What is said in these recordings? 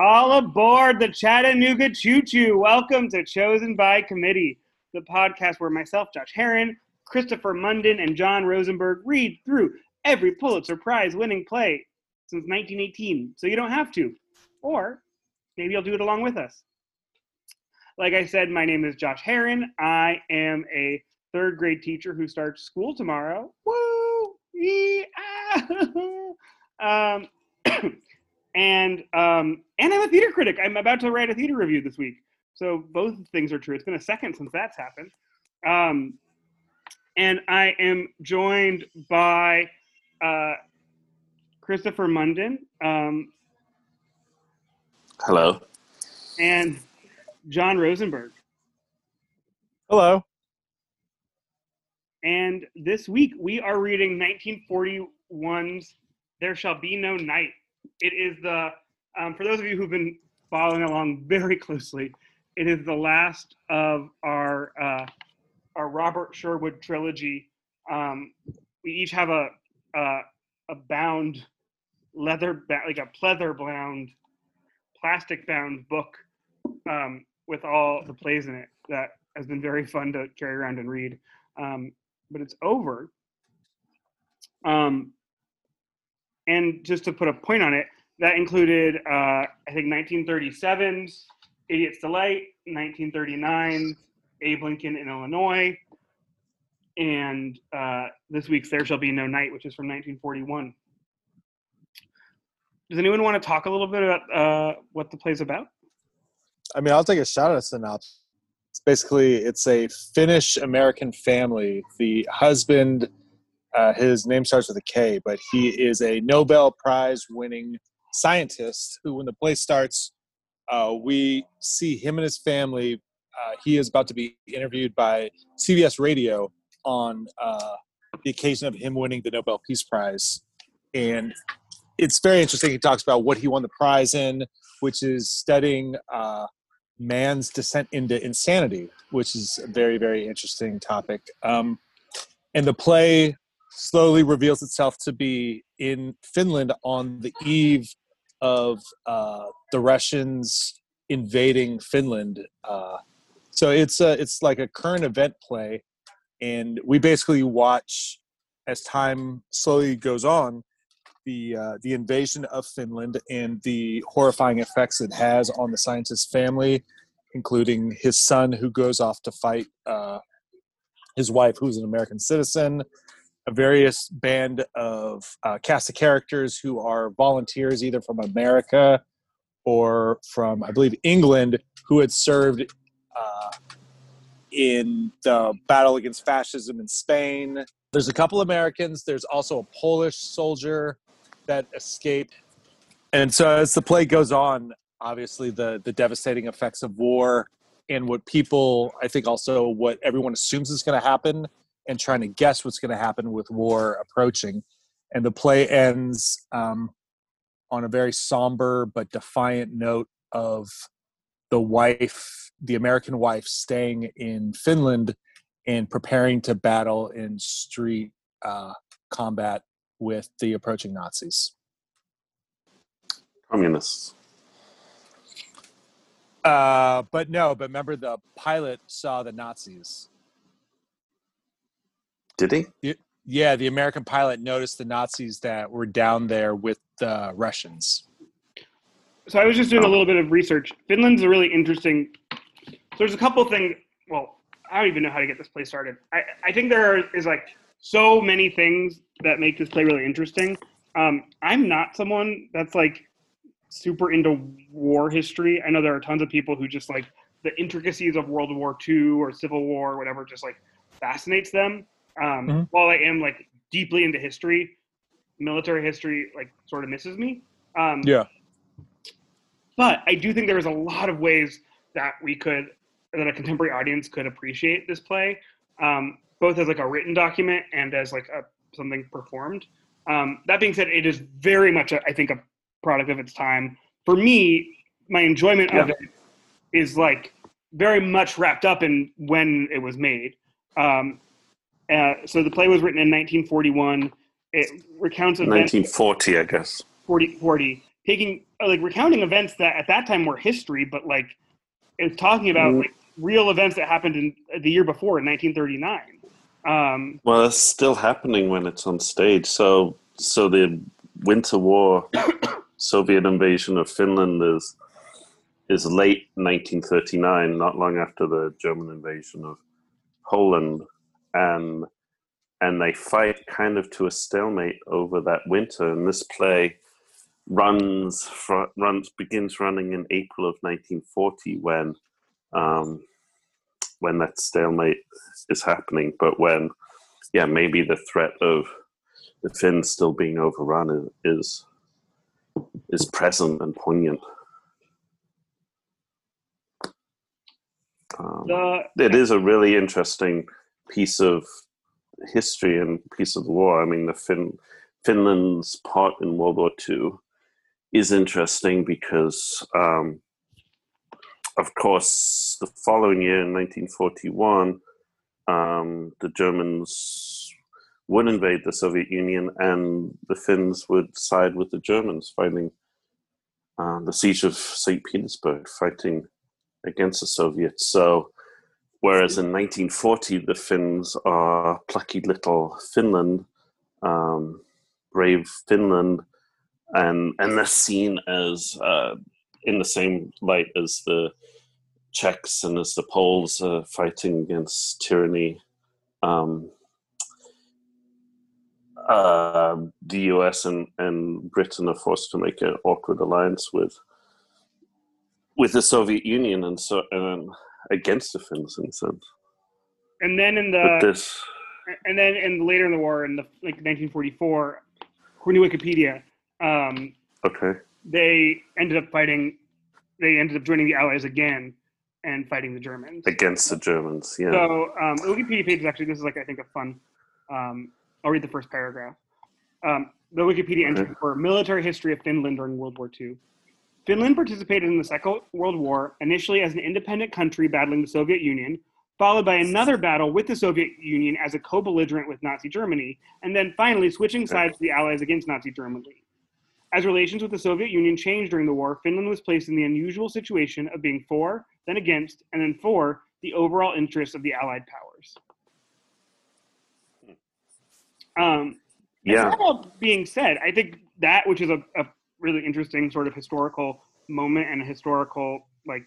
All aboard the Chattanooga Choo Choo. Welcome to Chosen by Committee, the podcast where myself, Josh Herron, Christopher Munden, and John Rosenberg read through every Pulitzer Prize winning play since 1918. So you don't have to. Or maybe you'll do it along with us. Like I said, my name is Josh Herron. I am a third grade teacher who starts school tomorrow. Woo! Um, and um, and I'm a theater critic. I'm about to write a theater review this week. So both things are true. It's been a second since that's happened. Um, and I am joined by uh, Christopher Munden. Um, Hello. And John Rosenberg. Hello. And this week we are reading 1941's There Shall Be No Night. It is the, um, for those of you who've been following along very closely, it is the last of our uh, our Robert Sherwood trilogy. Um, we each have a a, a bound leather, like a pleather bound, plastic bound book um, with all the plays in it that has been very fun to carry around and read. Um, but it's over. Um, and just to put a point on it, that included, uh, I think, 1937's Idiot's Delight, 1939's Abe Lincoln in Illinois, and uh, this week's There Shall Be No Night, which is from 1941. Does anyone want to talk a little bit about uh, what the play's about? I mean, I'll take a shot at a synopsis. It's basically it's a Finnish American family. The husband, uh, his name starts with a K, but he is a Nobel Prize winning scientist who, when the play starts, uh, we see him and his family. Uh, he is about to be interviewed by CBS Radio on uh, the occasion of him winning the Nobel Peace Prize. And it's very interesting. He talks about what he won the prize in, which is studying uh, man's descent into insanity, which is a very, very interesting topic. Um, and the play slowly reveals itself to be in Finland on the eve of uh, the Russians invading Finland. Uh, so it's a, it's like a current event play, and we basically watch as time slowly goes on the uh, the invasion of Finland and the horrifying effects it has on the scientist's family, including his son who goes off to fight uh, his wife, who's an American citizen, a various band of uh, cast of characters who are volunteers either from America or from, I believe, England, who had served uh, in the battle against fascism in Spain. There's a couple Americans. There's also a Polish soldier that escaped. And so as the play goes on, obviously the the devastating effects of war and what people I think also what everyone assumes is going to happen and trying to guess what's going to happen with war approaching. And the play ends um, on a very somber but defiant note of the wife, the American wife, staying in Finland and preparing to battle in street uh, combat with the approaching Nazis? Communists. Uh, but no, but remember the pilot saw the Nazis. Did he? Yeah, the American pilot noticed the Nazis that were down there with the Russians. So I was just doing a little bit of research. Finland's a really interesting. So there's a couple things. Well, I don't even know how to get this play started. I, I think there is like so many things that make this play really interesting. Um, I'm not someone that's like super into war history. I know there are tons of people who just like the intricacies of World War II or Civil War or whatever just like fascinates them. Um, mm-hmm. While I am like deeply into history, military history like sort of misses me. Um, yeah. But I do think there's a lot of ways that we could that a contemporary audience could appreciate this play. Um, both as like a written document and as like a something performed. Um, that being said, it is very much, a, I think, a product of its time. For me, my enjoyment yeah. of it is like very much wrapped up in when it was made. Um, uh, so the play was written in 1941. It recounts events. 1940, I guess. 40, 40. taking uh, like recounting events that at that time were history, but like it's talking about Mm. like real events that happened in uh, the year before in 1939. Um, Well, it's still happening when it's on stage. So, so the Winter War, Soviet invasion of Finland is is late 1939, not long after the German invasion of Poland, and and they fight kind of to a stalemate over that winter. And this play runs fr- runs begins running in April of 1940 when um, when that stalemate is happening, but when yeah, maybe the threat of the Finns still being overrun is is, present and poignant. Um, the it is a really interesting piece of history and piece of war. I mean, the fin- Finland's part in World War II is interesting because, um, of course, the following year in 1941, um, the Germans would invade the Soviet Union, and the Finns would side with the Germans, fighting uh, the siege of St. Petersburg, fighting against the Soviets. So, whereas in 1940 the Finns are plucky little Finland, um, brave Finland, and and they're seen as uh, in the same light as the Czechs and as the Poles uh, fighting against tyranny. Um, uh, the US and, and Britain are forced to make an awkward alliance with with the Soviet Union and so and against the Finns in a sense. and then in the this, and then in later in the war in the like 1944, according to Wikipedia, um, okay, they ended up fighting. They ended up joining the Allies again and fighting the Germans. against the Germans, yeah. So um, the Wikipedia page is actually this is like I think a fun. Um, I'll read the first paragraph. Um, the Wikipedia entry Okay. for military history of Finland during World War II. Finland participated in the Second World War initially as an independent country battling the Soviet Union, followed by another battle with the Soviet Union as a co-belligerent with Nazi Germany, and then finally switching sides to the Allies against Nazi Germany. As relations with the Soviet Union changed during the war, Finland was placed in the unusual situation of being for, then against, and then for the overall interests of the Allied powers. Um, yeah, that all being said, I think that, which is a, a really interesting sort of historical moment and a historical like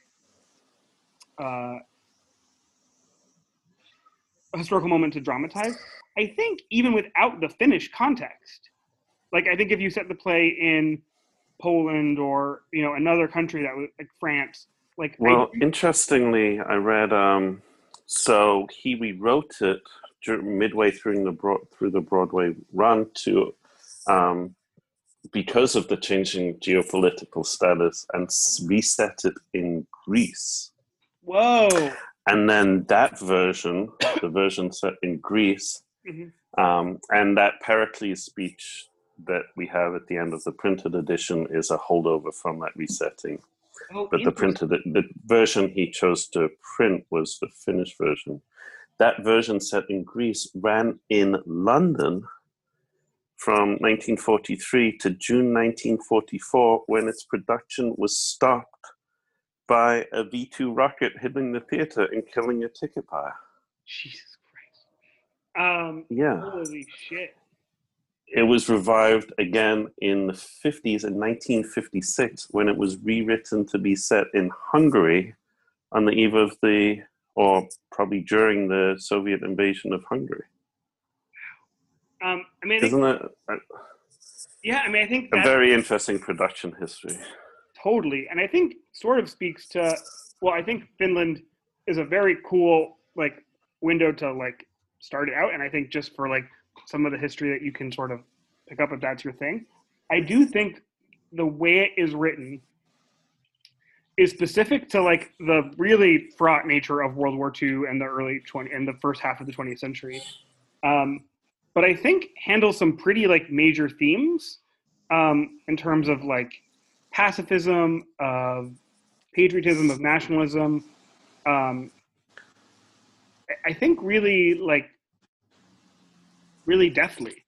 uh, a historical moment to dramatize. I think even without the Finnish context, like I think if you set the play in Poland or you know another country that was like France, like I Well, do- interestingly, I read. Um, so he rewrote it midway through the broad, through the Broadway run to, um, because of the changing geopolitical status, and reset it in Greece. whoa, And then that version, the version set in Greece, Mhm. um, and that Pericles speech that we have at the end of the printed edition is a holdover from that resetting oh, but the printed the version he chose to print was the Finnish version. That version set in Greece ran in London from 1943 to June 1944 when its production was stopped by a V2 rocket hitting the theater and killing a ticket buyer. Jesus Christ. Um, Yeah. holy shit. It was revived again in the 50s in 1956 when it was rewritten to be set in Hungary on the eve of the, or probably during the Soviet invasion of Hungary. Um, I mean, I think, Isn't it yeah, I mean, I think a very interesting production history? totally, and I think sort of speaks to. Well, I think Finland is a very cool like window to like start it out, and I think just for like some of the history that you can sort of pick up if that's your thing. I do think the way it is written is specific to like the really fraught nature of World War II and the early 20 and the first half of the 20th century. Um, but I think handles some pretty like major themes um, in terms of like pacifism, of patriotism, of nationalism. Um, I- think really like really deftly.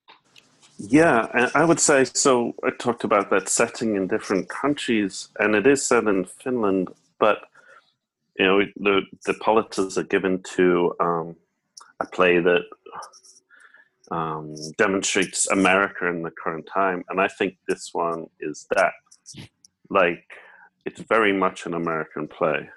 Yeah, I would say so. I talked about that setting in different countries, and it is set in Finland, but you know the the politics are given to um, a play that um, demonstrates America in the current time, and I think this one is that. Like, it's very much an American play.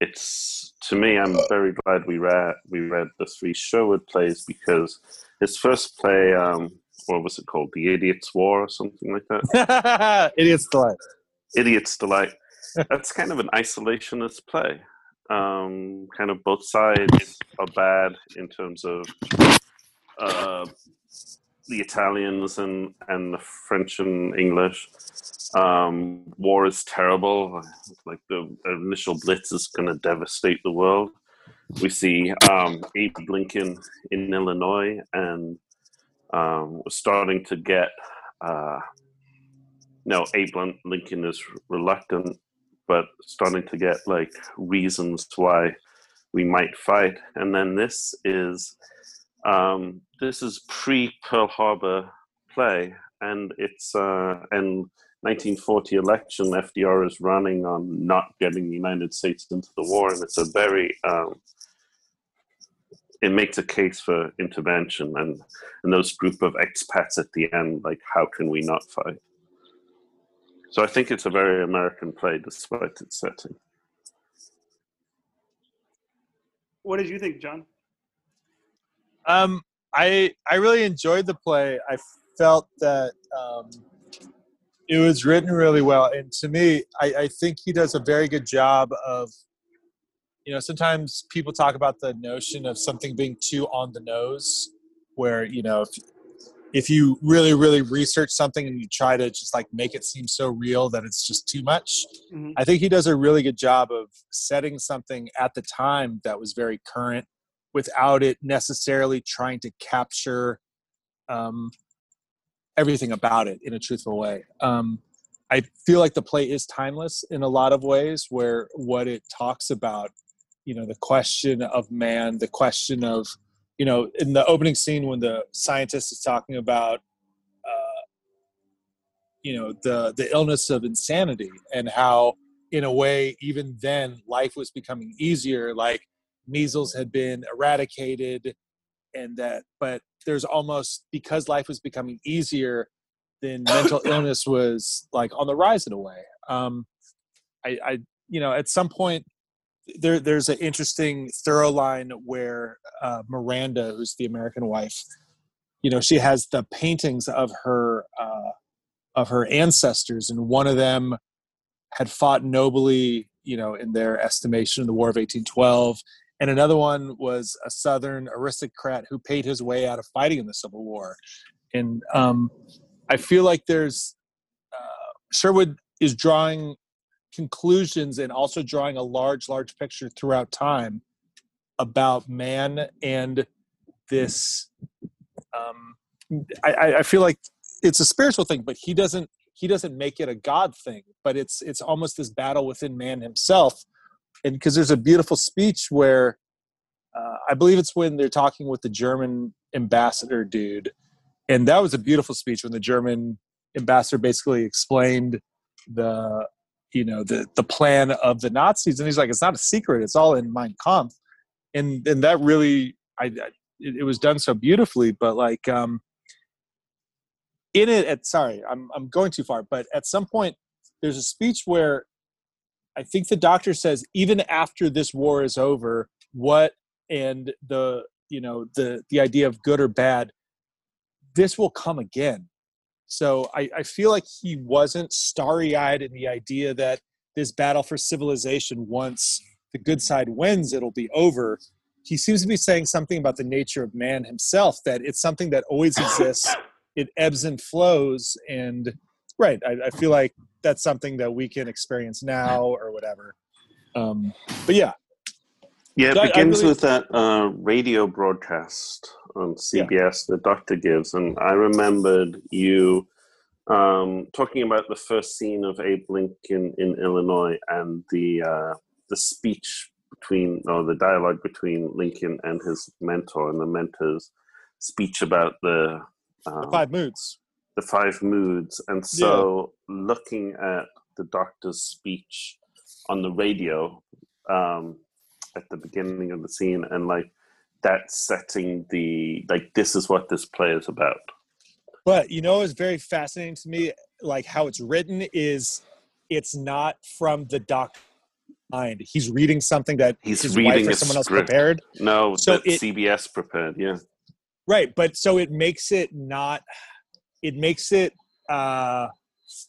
It's to me, I'm very glad we read we read the three Sherwood plays because his first play, um, what was it called, The Idiot's War or something like that. Idiot's delight. Idiot's Delight. That's kind of an isolationist play. Um, kind of both sides are bad in terms of uh, the Italians and, and the French and English. Um, war is terrible. Like the initial blitz is going to devastate the world. We see um, Abe Lincoln in Illinois, and um, we're starting to get. Uh, no, Abe Lincoln is reluctant, but starting to get like reasons why we might fight. And then this is um, this is pre Pearl Harbor play, and it's uh, and 1940 election. FDR is running on not getting the United States into the war, and it's a very um, it makes a case for intervention and and those group of expats at the end like how can we not fight so i think it's a very american play despite its setting What did you think, John? Um, I I really enjoyed the play. I felt that um, it was written really well, and to me, I, I think he does a very good job of. You know, sometimes people talk about the notion of something being too on the nose, where you know if if you really really research something and you try to just like make it seem so real that it's just too much Mhm. i think he does a really good job of setting something at the time that was very current without it necessarily trying to capture um, everything about it in a truthful way. Um, i feel like the play is timeless in a lot of ways where what it talks about you know the question of man the question of you know in the opening scene when the scientist is talking about uh, you know the the illness of insanity and how in a way even then life was becoming easier like measles had been eradicated and that but there's almost because life was becoming easier then mental illness was like on the rise in a way. Um i i you know at some point there there's an interesting thorough line where uh, Miranda, who's the American wife, you know, she has the paintings of her uh, of her ancestors, and one of them had fought nobly, you know, in their estimation in the War of 1812, and another one was a Southern aristocrat who paid his way out of fighting in the Civil War, and um, I feel like there's uh, Sherwood is drawing conclusions and also drawing a large, large picture throughout time about man and this. Um, I- I, feel like it's a spiritual thing, but he doesn't. He doesn't make it a God thing, but it's it's almost this battle within man himself. And because there's a beautiful speech where uh, I believe it's when they're talking with the German ambassador dude, and that was a beautiful speech when the German ambassador basically explained the you know the the plan of the Nazis, and he's like, it's not a secret; it's all in Mein Kampf, and and that really, I, I it, it was done so beautifully. But like, um, in it, at sorry, I'm I'm going too far, but at some point, there's a speech where I think the doctor says, even after this war is over, what and the you know the the idea of good or bad, this will come again so I, I feel like he wasn't starry eyed in the idea that this battle for civilization, once the good side wins, it'll be over. He seems to be saying something about the nature of man himself, that it's something that always exists, it ebbs and flows. And right, I, I feel like that's something that we can experience now or whatever. Um, but yeah, Yeah, it So I- I begins really- with that uh, radio broadcast on CBS that doctor gives, and I remembered you um, talking about the first scene of Abe Lincoln in Illinois and the uh, the speech between or the dialogue between Lincoln and his mentor, and the mentor's speech about the um, The five moods. The five moods. And so looking at the doctor's speech on the radio um, at the beginning of the scene and like that setting the like this is what this play is about. But you know, it's very fascinating to me, like how it's written is it's not from the doctor mind. He's reading something that He's his reading wife or someone else script. prepared. No, So that it- CBS prepared, yeah. Right, but so it makes it not it makes it uh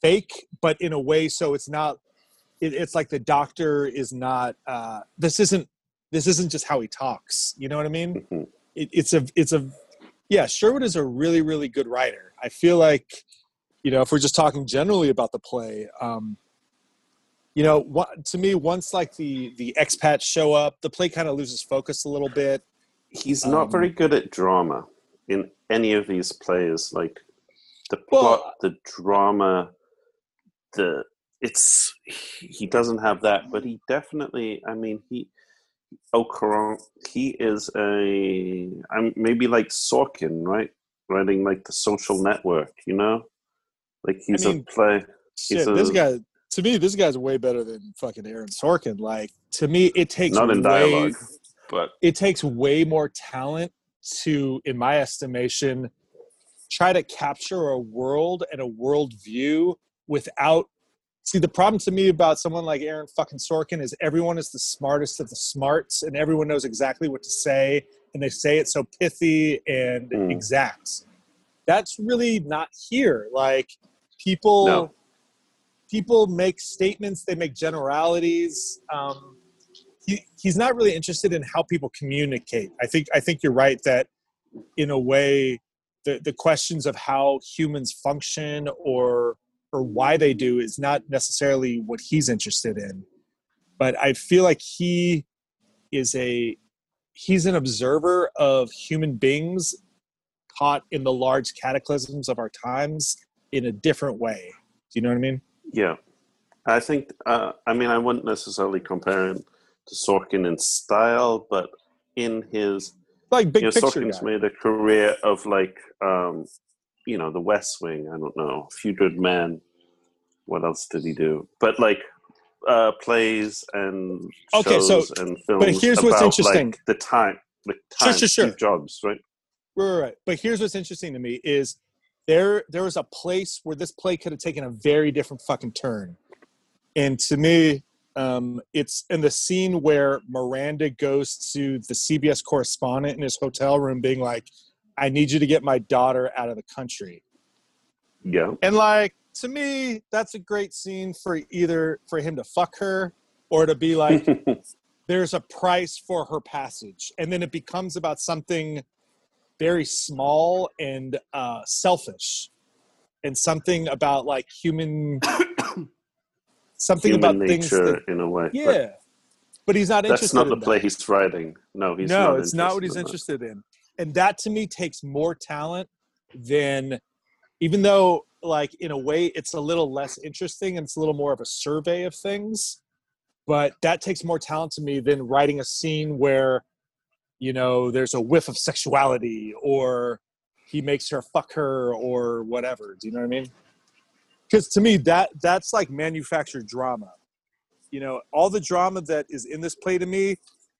fake, but in a way so it's not it, it's like the doctor is not uh this isn't this isn't just how he talks. You know what I mean? Mhm. It, it's a it's a yeah, Sherwood is a really, really good writer. I feel like, you know, if we're just talking generally about the play, um, you know, what, to me, once like the the expats show up, the play kind of loses focus a little bit. He's not Um, very good at drama in any of these plays. Like the Well- plot, the drama, the it's he doesn't have that, but he definitely. I mean, he oh, Ocaron. He is a. I'm maybe like Sorkin, right? Writing like the Social Network. You know, like he's mean, a play. Shit, a- this guy to me, this guy's way better than fucking Aaron Sorkin. Like to me, it takes Not in way- dialogue, but it takes way more talent to, in my estimation, try to capture a world and a world view without. See, the problem to me about someone like Aaron fucking Sorkin is everyone is the smartest of the smarts and everyone knows exactly what to say and they say it so pithy and Mm. exact. That's really not here. Like people No. people make statements, they make generalities. Um, he, he's not really interested in how people communicate. I think I think you're right that in a way the, the questions of how humans function or or why they do is not necessarily what he's interested in. But I feel like he is a he's an observer of human beings caught in the large cataclysms of our times in a different way. Do you know what I mean? Yeah, I think. Uh, I mean, I wouldn't necessarily compare him to Sorkin in style, but in his, Like big you know, picture Sorkin's guy. made a career of like, um, you know, The West Wing. I don't know, A Few Good Men. What else did he do? But like uh, plays and Okay, so- shows and films. But here's what's about, interesting. Like, the time, the time, sure, sure. Steve Jobs, right? Right, right, right. But here's what's interesting to me is there there was a place where this play could have taken a very different fucking turn. And to me, um, it's in the scene where Miranda goes to the CBS correspondent in his hotel room, being like, "I need you to get my daughter out of the country." Yeah, And like to me, that's a great scene for either for him to fuck her or to be like, there's a price for her passage and then it becomes about something very small and uh, selfish and something about like human something human about things that in a way. yeah But but, he's not that's interested not the in that. play he's writing. No, he's no not it's not what he's in interested in and that to me takes more talent than even though like in a way it's a little less interesting and it's a little more of a survey of things but that takes more talent to me than writing a scene where you know there's a whiff of sexuality or he makes her fuck her or whatever do you know what i mean because to me that that's like manufactured drama you know all the drama that is in this play to me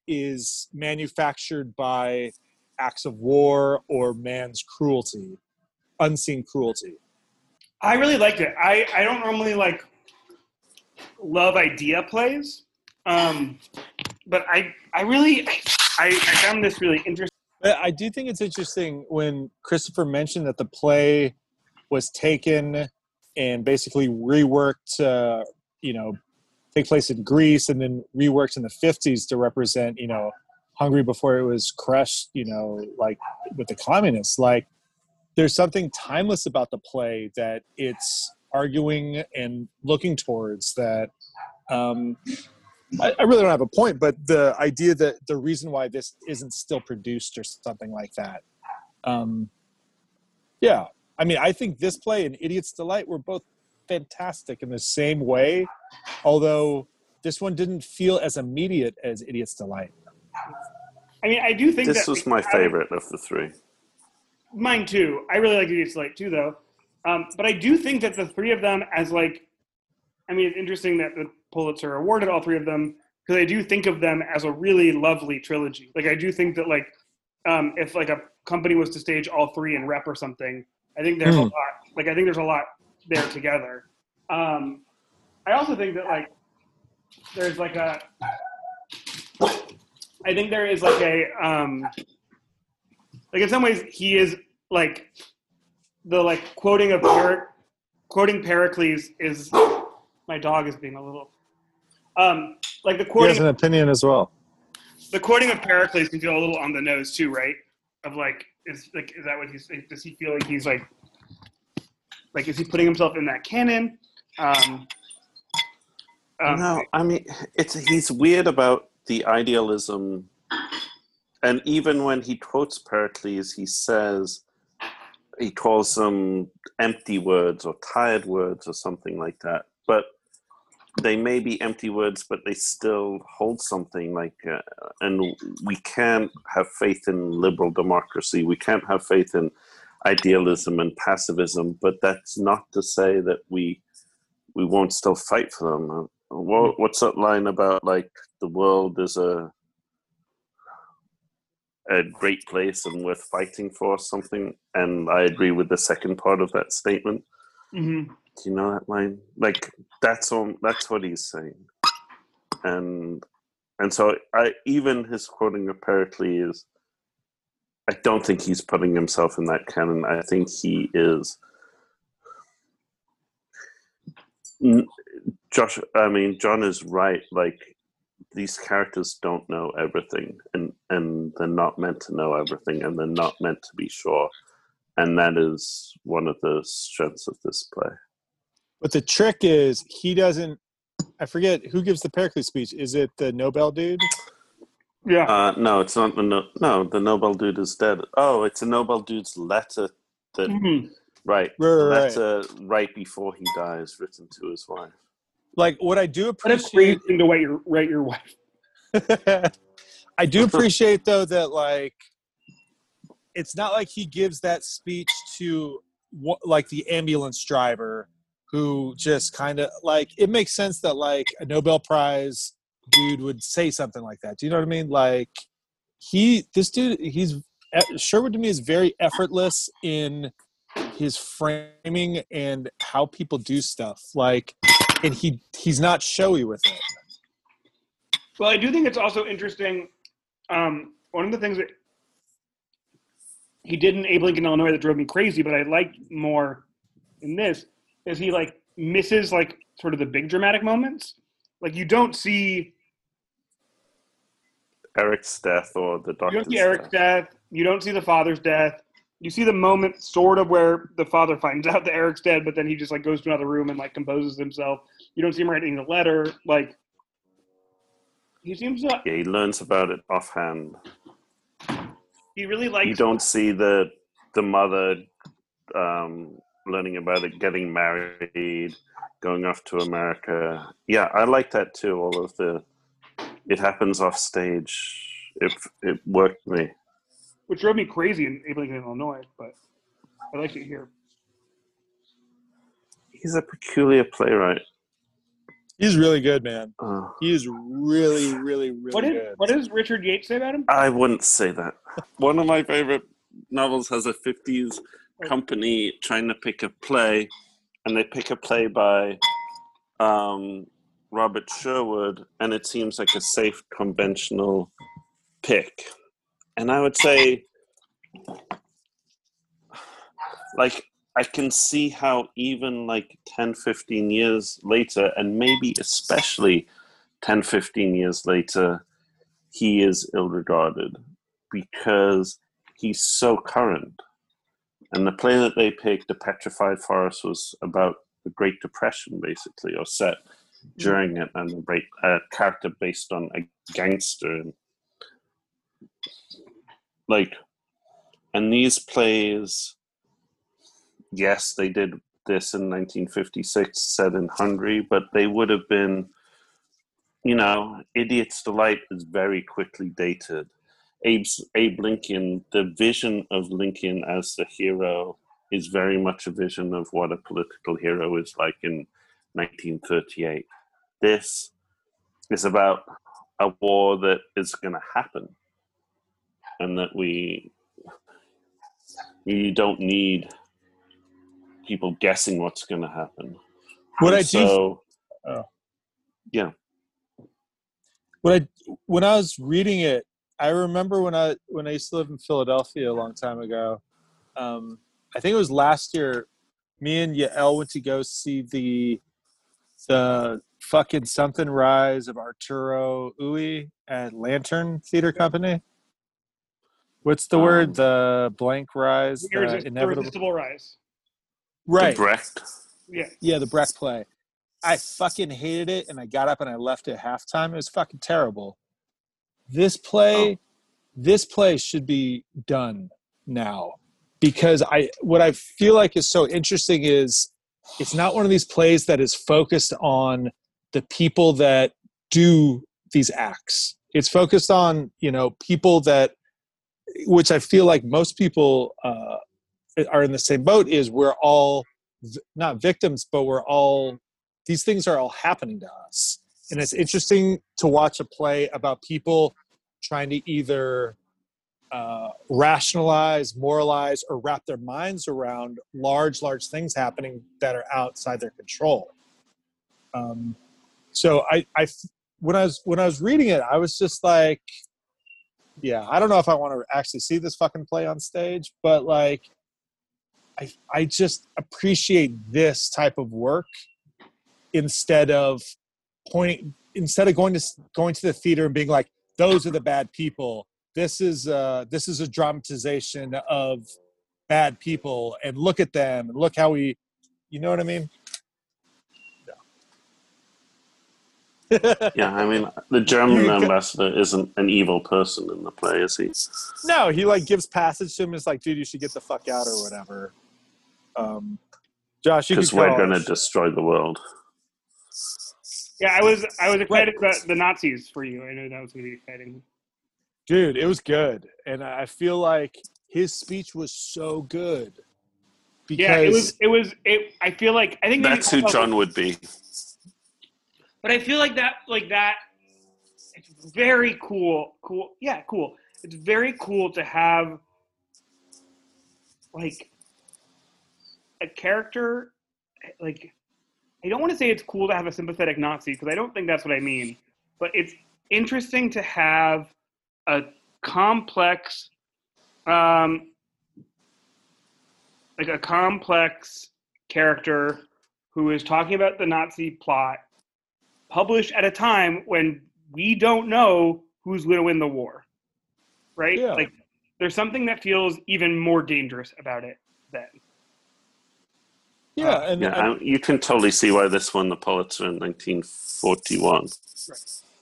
is manufactured by acts of war or man's cruelty unseen cruelty I really liked it. I, I don't normally like love idea plays, um, but I I really I, I found this really interesting. I do think it's interesting when Christopher mentioned that the play was taken and basically reworked, uh, you know, take place in Greece and then reworked in the 50s to represent, you know, Hungary before it was crushed, you know, like with the communists. Like, there's something timeless about the play that it's arguing and looking towards that. Um, I, I really don't have a point, but the idea that the reason why this isn't still produced or something like that. Um, yeah, I mean, I think this play and Idiot's Delight were both fantastic in the same way, although this one didn't feel as immediate as Idiot's Delight. I mean, I do think This that was my I- favorite of the three. mine too. I really like Idiots Delight too, though. Um, but I do think that the three of them, as like, I mean, it's interesting that the Pulitzer awarded all three of them because I do think of them as a really lovely trilogy. Like, I do think that like, um, if like a company was to stage all three in rep or something, I think there's a Hmm. lot. Like, I think there's a lot there together. Um, I also think that like, there's like a. I think there is like a um, like in some ways he is like the like quoting of Peric- quoting Pericles is my dog is being a little um like the He quoting has an opinion as well. the quoting of Pericles can feel a little on the nose too, right? Of like is like is that what he's does he feel like he's like like is he putting himself in that canon? Um, um no, I mean it's he's weird about the idealism, and even when he quotes Pericles, he says he calls them empty words or tired words or something like that. But they may be empty words, but they still hold something. Like, uh, and we can't have faith in liberal democracy. We can't have faith in idealism and pacifism. But that's not to say that we we won't still fight for them. Uh, What, what's that line about? Like the world is a a great place and worth fighting for, or something. And I agree with the second part of that statement. mhm. Do you know that line? Like that's on. That's what he's saying. And and so I even his quoting of Pericles. I don't think he's putting himself in that canon. I think he is. Josh, I mean, John is right. Like these characters don't know everything, and and they're not meant to know everything, and they're not meant to be sure. And that is one of the strengths of this play. But the trick is he doesn't. I forget who gives the Pericles speech. Is it the Nobel dude? yeah. Uh, no, it's not the no, no. The Nobel dude is dead. Oh, it's a Nobel dude's letter that Mhm. right, Right, right, right. letter right before he dies, written to his wife. Like what I do appreciate. crazy thing to write your write your wife. I do appreciate though that like it's not like he gives that speech to like the ambulance driver who just kind of like it makes sense that like a Nobel Prize dude would say something like that. Do you know what I mean? Like he this dude he's eh, Sherwood to me is very effortless in his framing and how people do stuff. Like and he he's not showy with it. Well, I do think it's also interesting. Um, one of the things that he did in Abe Lincoln, Illinois, that drove me crazy, but I liked more in this, is he like misses like sort of the big dramatic moments. Like you don't see Eric's death or the you don't see Eric's death. death. You don't see the father's death. You see the moment sort of where the father finds out that Eric's dead, but then he just like goes to another room and like composes himself. You don't see him writing a letter. Like he seems to Yeah, he learns about it offhand. he really likes You don't see the the mother um, learning about it, getting married, going off to America. Yeah, I like that too. All of the it happens off stage. It it worked for me. which drove me crazy in Abe Lincoln, Illinois, but I liked it here. He's a peculiar playwright. He's really good, man. Uh, He is really, really, really What did good. what does Richard Yates say about him? I wouldn't say that. One of my favorite novels has a 50s company trying to pick a play, and they pick a play by um, Robert Sherwood, and it seems like a safe, conventional pick. And I would say, like, I can see how even like 10, 15 years later, and maybe especially 10, 15 years later, he is ill regarded because he's so current. And the play that they picked, The Petrified Forest, was about the Great Depression, basically, or set mm. during it, and a character based on a gangster. And, like, and these plays, yes, they did this in 1956, set in Hungary, but they would have been, you know, Idiot's Delight is very quickly dated. Abe's, Abe Lincoln, the vision of Lincoln as the hero is very much a vision of what a political hero is like in 1938. This is about a war that is going to happen, and that we you don't need people guessing what's going to happen. What And I do- Oh. yeah, when I when I was reading it, I remember when I when I used to live in Philadelphia a long time ago. Um, I think it was last year. Me and Yael went to go see the the fucking something rise of Arturo Ui at Lantern Theater Company. What's the Um, word? The blank rise, The the irresist- the inevitable. rise. Right. the Brecht. Yeah. Yeah, the Brecht play. I fucking hated it, and I got up and I left at halftime. It was fucking terrible. This play, this play should be done now because I what I feel like is so interesting is it's not one of these plays that is focused on the people that do these acts. It's focused on you know people that, which I feel like most people uh, are in the same boat. Is we're all not victims, but we're all these things are all happening to us. And it's interesting to watch a play about people trying to either uh, rationalize, moralize, or wrap their minds around large, large things happening that are outside their control. Um, so I, I, when I was when I was reading it, I was just like, yeah, I don't know if I want to actually see this fucking play on stage, but like, I, I just appreciate this type of work instead of pointing instead of going to going to the theater and being like those are the bad people. This is uh this is a dramatization of bad people and look at them. And look how we you know what i mean? Yeah, yeah I mean, the German ambassador isn't an evil person in the play, is he? no he like gives passage to him and is like dude you should get the fuck out or whatever. Um josh you Because we're going to destroy the world. Yeah, I was I was excited about the Nazis for you. I know that was going to be exciting. dude it was good and i feel like his speech was so good because Yeah, it was it was it. I feel like I think That's who also- John would be. But I feel like that like that. It's very cool. Cool. Yeah, cool. It's very cool to have like a character like I don't want to say it's cool to have a sympathetic Nazi because I don't think that's what I mean, but it's interesting to have a complex um like a complex character who is talking about the Nazi plot published at a time when we don't know who's going to win the war. Right? Yeah. Like there's something that feels even more dangerous about it yeah and, Yeah, and- you can totally see why this won the Pulitzer in 1941.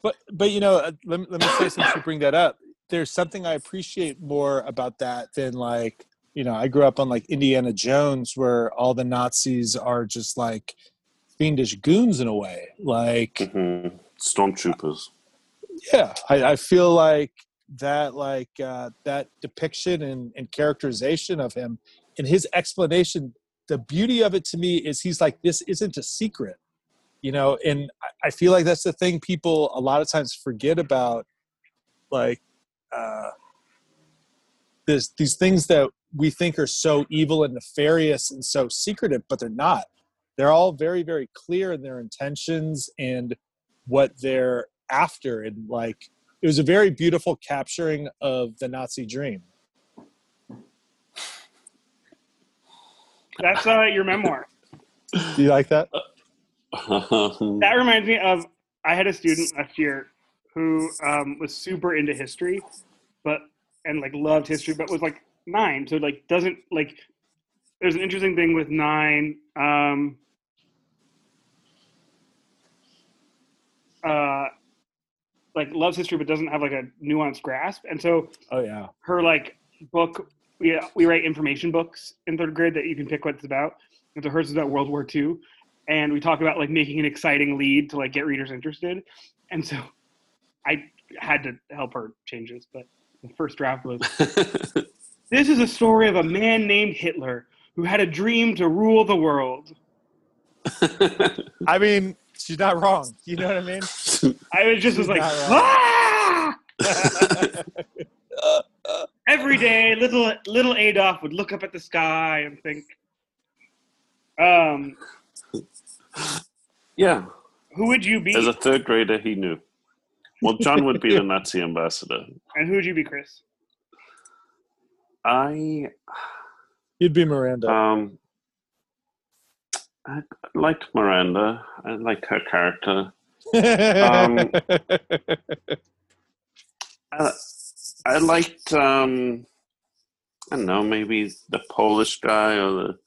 But but you know, uh, let me, let me say since you bring that up, there's something I appreciate more about that than like you know I grew up on like Indiana Jones where all the Nazis are just like fiendish goons in a way. Like hmm Stormtroopers. yeah, I, I feel like that like uh, that depiction and, and characterization of him and his explanation. The beauty of it to me is he's like this isn't a secret you know and I- feel like that's the thing people a lot of times forget about like uh this these things that we think are so evil and nefarious and so secretive but they're not. They're all very very clear in their intentions and what they're after and like it was a very beautiful capturing of the nazi dream That's uh, your memoir. do you like that That reminds me of I had a student last year who um, was super into history, but and like loved history, but was like nine, so like doesn't like. There's an interesting thing with nine. Um, uh, like loves history, but doesn't have like a nuanced grasp, and so oh yeah her like book we we write information books in third grade that you can pick what it's about. And so hers is about World War II, and we talk about like making an exciting lead to like get readers interested. And so I had to help her change this, but The first draft was This is a story of a man named Hitler who had a dream to rule the world. I mean, she's not wrong. You know what I mean? I was just was like, ah! Every day, little little Adolf would look up at the sky and think, um, yeah, who would you be? as a third grader, he knew. Well, John would be the Nazi ambassador. and who would you be, Chris? I You'd be Miranda. um, I liked Miranda. I liked her character. um, I, I liked um, I don't know, maybe the Polish guy or the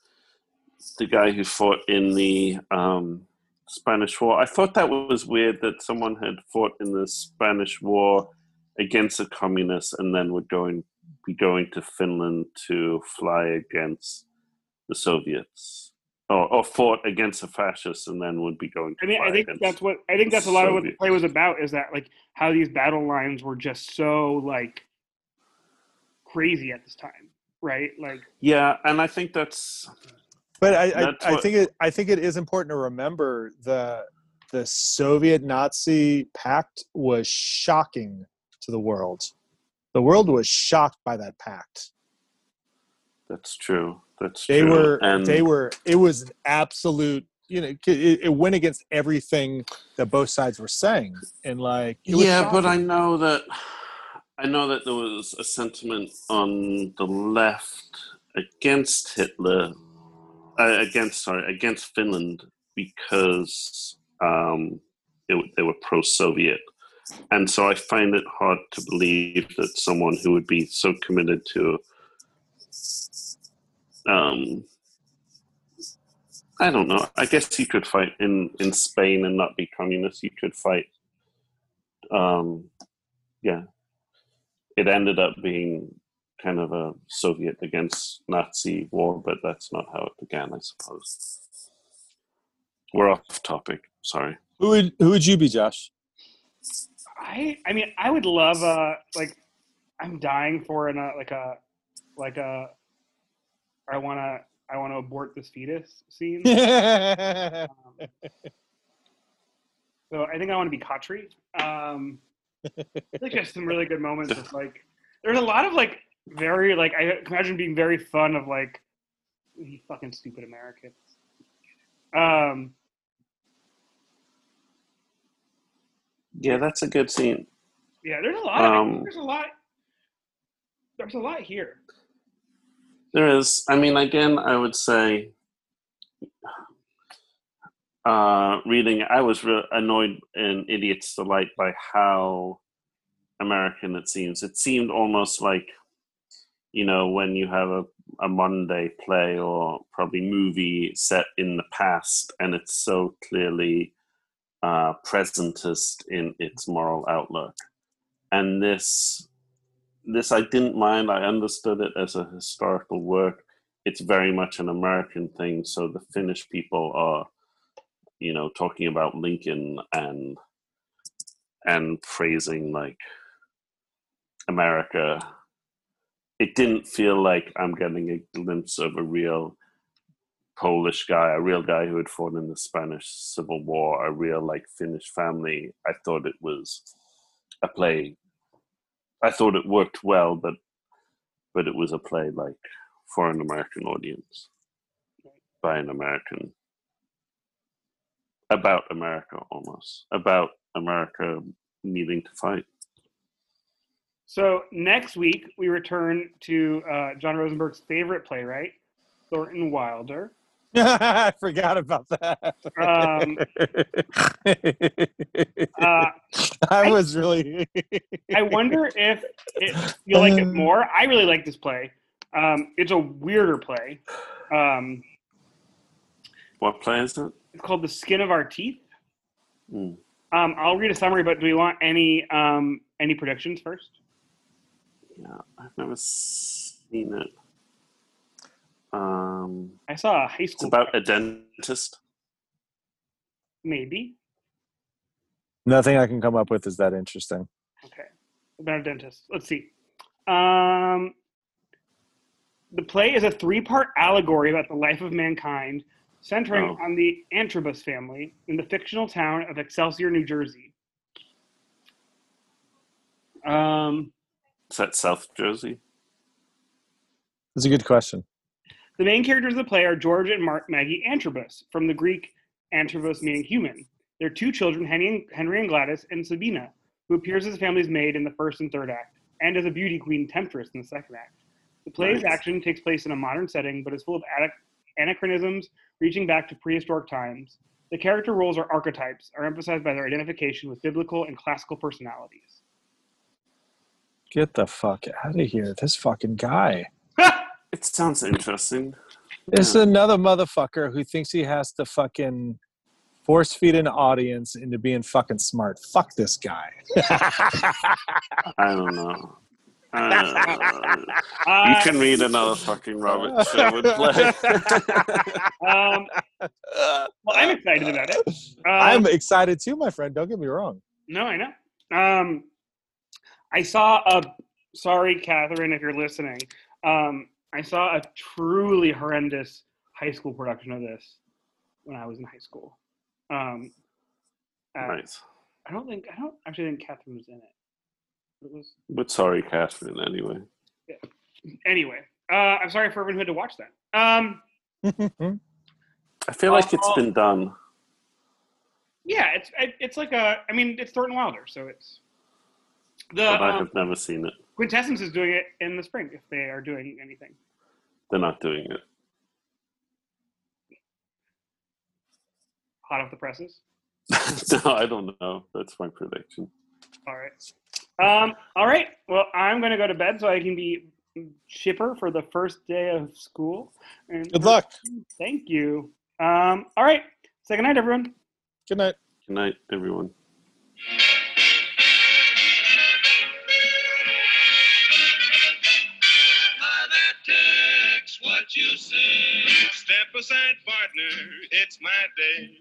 the guy who fought in the um, Spanish War. I thought that was weird that someone had fought in the Spanish War against the communists and then would going be going to Finland to fly against the Soviets. Or, or fought against the fascists and then would be going to I mean, I think that's what I think that's a lot of what the play was about. Is that like how these battle lines were just so like crazy at this time, right? Like, Yeah, and I think that's But I, I, That's I what- think it I think it is important to remember the the Soviet Nazi pact was shocking to the world. The world was shocked by that pact. that's true. That's They true. were and they were it was an absolute you know it, it went against everything that both sides were saying and like it was yeah, but I know that I know that there was a sentiment on the left against Hitler, uh, against sorry, against Finland because um, it, they were pro-Soviet, and so I find it hard to believe that someone who would be so committed to, um, I don't know. I guess you could fight in in Spain and not be communist. You could fight um, yeah, it ended up being kind of a Soviet against Nazi war, but that's not how it began, I suppose. We're off topic. Sorry. who would who would you be Josh I I mean, I would love uh like I'm dying for an uh, like a like a I want to I want to abort this fetus scene. Um, so I think I want to be Kaatri. Um, I think there's some really good moments. Of, like, there's a lot of like very like I imagine being very fun of like you fucking stupid Americans. Um, Yeah, that's a good scene. yeah, there's a lot. Um, there's a lot. There's a lot here. There is. I mean, again, I would say, uh, reading, I was re- annoyed in Idiot's Delight by how American it seems. It seemed almost like, you know, when you have a, a Monday play or probably movie set in the past and it's so clearly uh, presentist in its moral outlook. And this this I didn't mind. I understood it as a historical work. It's very much an American thing. So the Finnish people are, you know, talking about Lincoln and and praising like America. It didn't feel like I'm getting a glimpse of a real Polish guy, a real guy who had fought in the Spanish Civil War, a real like Finnish family. I thought it was a play I thought it worked well, but but it was a play like for an American audience by an American about America almost about America needing to fight. So next week we return to uh, John Rosenberg's favorite playwright, Thornton Wilder. I forgot about that. Um, Uh, I was really. I wonder if it, you like it more. I really like this play. Um, it's a weirder play. Um, What play is it? It's called The Skin of Our Teeth. Hmm. Um, I'll read a summary, but do we want any um, any predictions first? Yeah, I've never seen it. Um, I saw a high school. it's about a dentist. maybe. Nothing I can come up with is that interesting. Okay, about a dentist. Let's see. Um, the play is a three-part allegory about the life of mankind, centering Oh. on the Antrobus family in the fictional town of Excelsior, New Jersey. Um, Is that South Jersey? That's a good question. the main characters of the play are George and Mar- Maggie Antrobus, from the Greek Antrobus meaning human. Their two children, Henry and, Henry and Gladys, and Sabina, who appears as the family's maid in the first and third act, and as a beauty queen temptress in the second act. The play's Nice. action takes place in a modern setting, but is full of ana- anachronisms reaching back to prehistoric times. The character roles or archetypes are emphasized by their identification with biblical and classical personalities. Get the fuck out of here. This fucking guy. It sounds interesting. It's Yeah. another motherfucker who thinks he has to fucking force feed an audience into being fucking smart. Fuck this guy. I don't know. Uh, you can read another fucking Robert Sherwood play. um, well, I'm excited about it. Um, I'm excited too, my friend. Don't get me wrong. No, I know. Um, I saw a. Sorry, Catherine, if you're listening. Um, I saw a truly horrendous high school production of this when I was in high school. Um, uh, nice. I don't think I don't actually think Catherine was in it. But sorry, Catherine, anyway. anyway. Uh, I'm sorry for everyone who had to watch that. Um, I feel like it's been done. yeah, it's it's like a. I mean, it's Thornton Wilder, so it's the But I um, have never seen it. Quintessence is doing it in the spring if they are doing anything. They're not doing it. Hot off the presses. no, I don't know. That's my prediction. All right. Um, all right. Well, I'm going to go to bed so I can be chipper for the first day of school. And Good luck. Thank you. Um, all right. Say good night, everyone. Good night. Good night, everyone. Mother takes what you say. Step aside, partner, it's my day.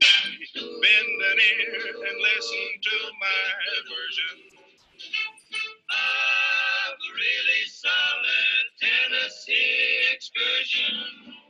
Bend an ear and listen to my version of a really solid Tennessee excursion.